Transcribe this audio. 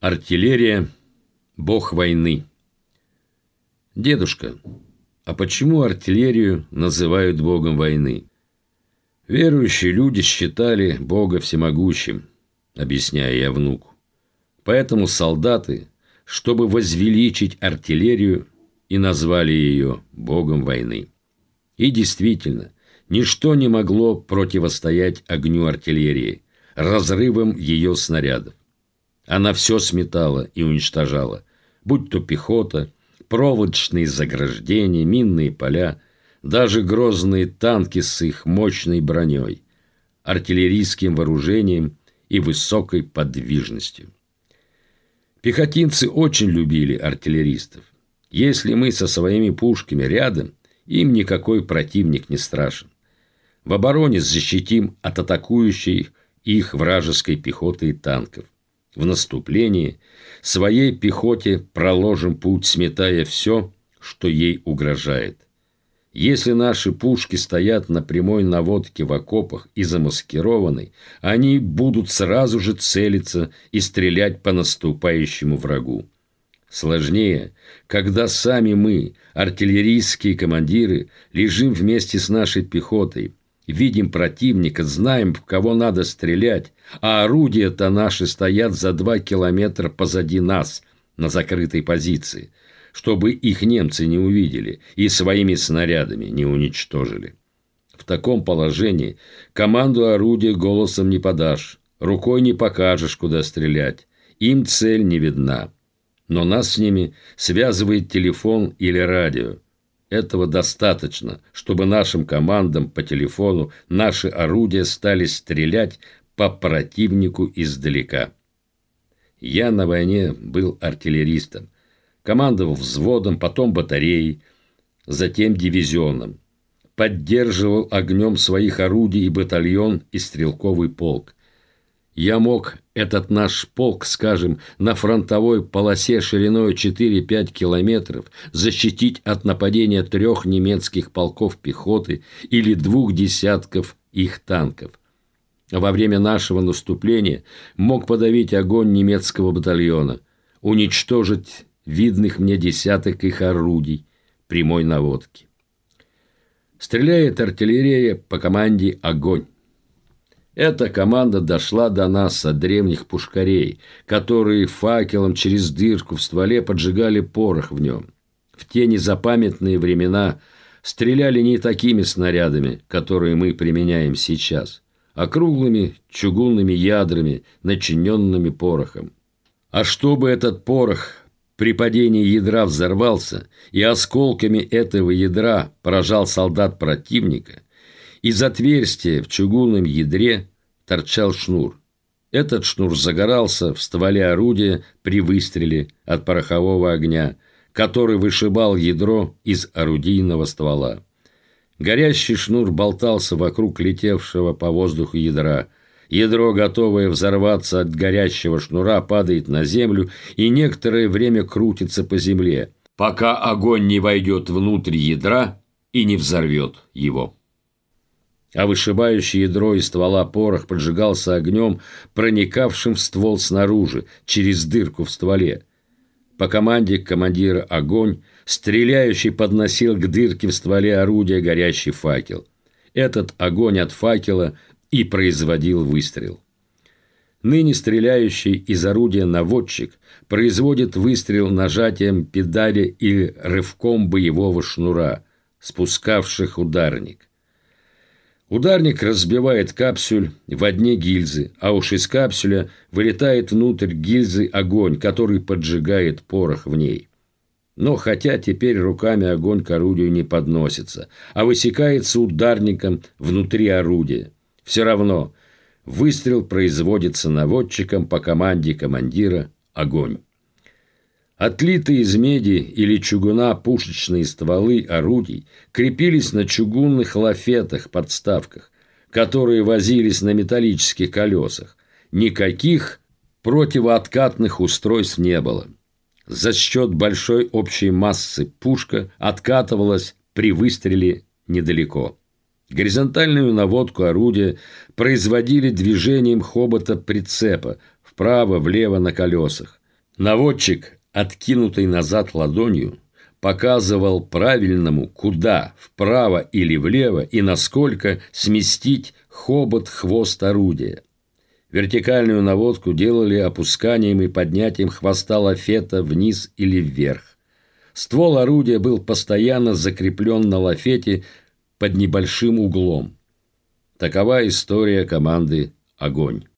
Артиллерия – бог войны. Дедушка, а почему артиллерию называют богом войны? Верующие люди считали Бога всемогущим, объясняя я внуку. Поэтому солдаты, чтобы возвеличить артиллерию, и назвали ее богом войны. И действительно, ничто не могло противостоять огню артиллерии, разрывам ее снарядов. Она все сметала и уничтожала, будь то пехота, проволочные заграждения, минные поля, даже грозные танки с их мощной броней, артиллерийским вооружением и высокой подвижностью. Пехотинцы очень любили артиллеристов. Если мы со своими пушками рядом, им никакой противник не страшен. В обороне защитим от атакующей их вражеской пехоты и танков. В наступлении своей пехоте проложим путь, сметая все, что ей угрожает. Если наши пушки стоят на прямой наводке в окопах и замаскированы, они будут сразу же целиться и стрелять по наступающему врагу. Сложнее, когда сами мы, артиллерийские командиры, лежим вместе с нашей пехотой, видим противника, знаем, в кого надо стрелять, а орудия-то наши стоят за два километра позади нас, на закрытой позиции – чтобы их немцы не увидели и своими снарядами не уничтожили. В таком положении команду орудия голосом не подашь, рукой не покажешь, куда стрелять. Им цель не видна. Но нас с ними связывает телефон или радио. Этого достаточно, чтобы нашим командам по телефону наши орудия стали стрелять по противнику издалека. Я на войне был артиллеристом командовал взводом, потом батареей, затем дивизионом. Поддерживал огнем своих орудий и батальон, и стрелковый полк. Я мог этот наш полк, скажем, на фронтовой полосе шириной 4-5 километров защитить от нападения трех немецких полков пехоты или двух десятков их танков. Во время нашего наступления мог подавить огонь немецкого батальона, уничтожить видных мне десяток их орудий прямой наводки. Стреляет артиллерия по команде «Огонь». Эта команда дошла до нас от древних пушкарей, которые факелом через дырку в стволе поджигали порох в нем. В те незапамятные времена стреляли не такими снарядами, которые мы применяем сейчас, а круглыми чугунными ядрами, начиненными порохом. А чтобы этот порох при падении ядра взорвался и осколками этого ядра поражал солдат противника, из отверстия в чугунном ядре торчал шнур. Этот шнур загорался в стволе орудия при выстреле от порохового огня, который вышибал ядро из орудийного ствола. Горящий шнур болтался вокруг летевшего по воздуху ядра – Ядро, готовое взорваться от горящего шнура, падает на землю и некоторое время крутится по земле, пока огонь не войдет внутрь ядра и не взорвет его. А вышибающее ядро из ствола порох поджигался огнем, проникавшим в ствол снаружи, через дырку в стволе. По команде командира огонь, стреляющий подносил к дырке в стволе орудия горящий факел. Этот огонь от факела и производил выстрел. Ныне стреляющий из орудия наводчик производит выстрел нажатием педали или рывком боевого шнура, спускавших ударник. Ударник разбивает капсюль в одни гильзы, а уж из капсюля вылетает внутрь гильзы огонь, который поджигает порох в ней. Но хотя теперь руками огонь к орудию не подносится, а высекается ударником внутри орудия – все равно выстрел производится наводчиком по команде командира «Огонь». Отлитые из меди или чугуна пушечные стволы орудий крепились на чугунных лафетах-подставках, которые возились на металлических колесах. Никаких противооткатных устройств не было. За счет большой общей массы пушка откатывалась при выстреле недалеко. Горизонтальную наводку орудия производили движением хобота прицепа вправо-влево на колесах. Наводчик, откинутый назад ладонью, показывал правильному, куда, вправо или влево и насколько сместить хобот-хвост орудия. Вертикальную наводку делали опусканием и поднятием хвоста лафета вниз или вверх. Ствол орудия был постоянно закреплен на лафете под небольшим углом. Такова история команды «Огонь».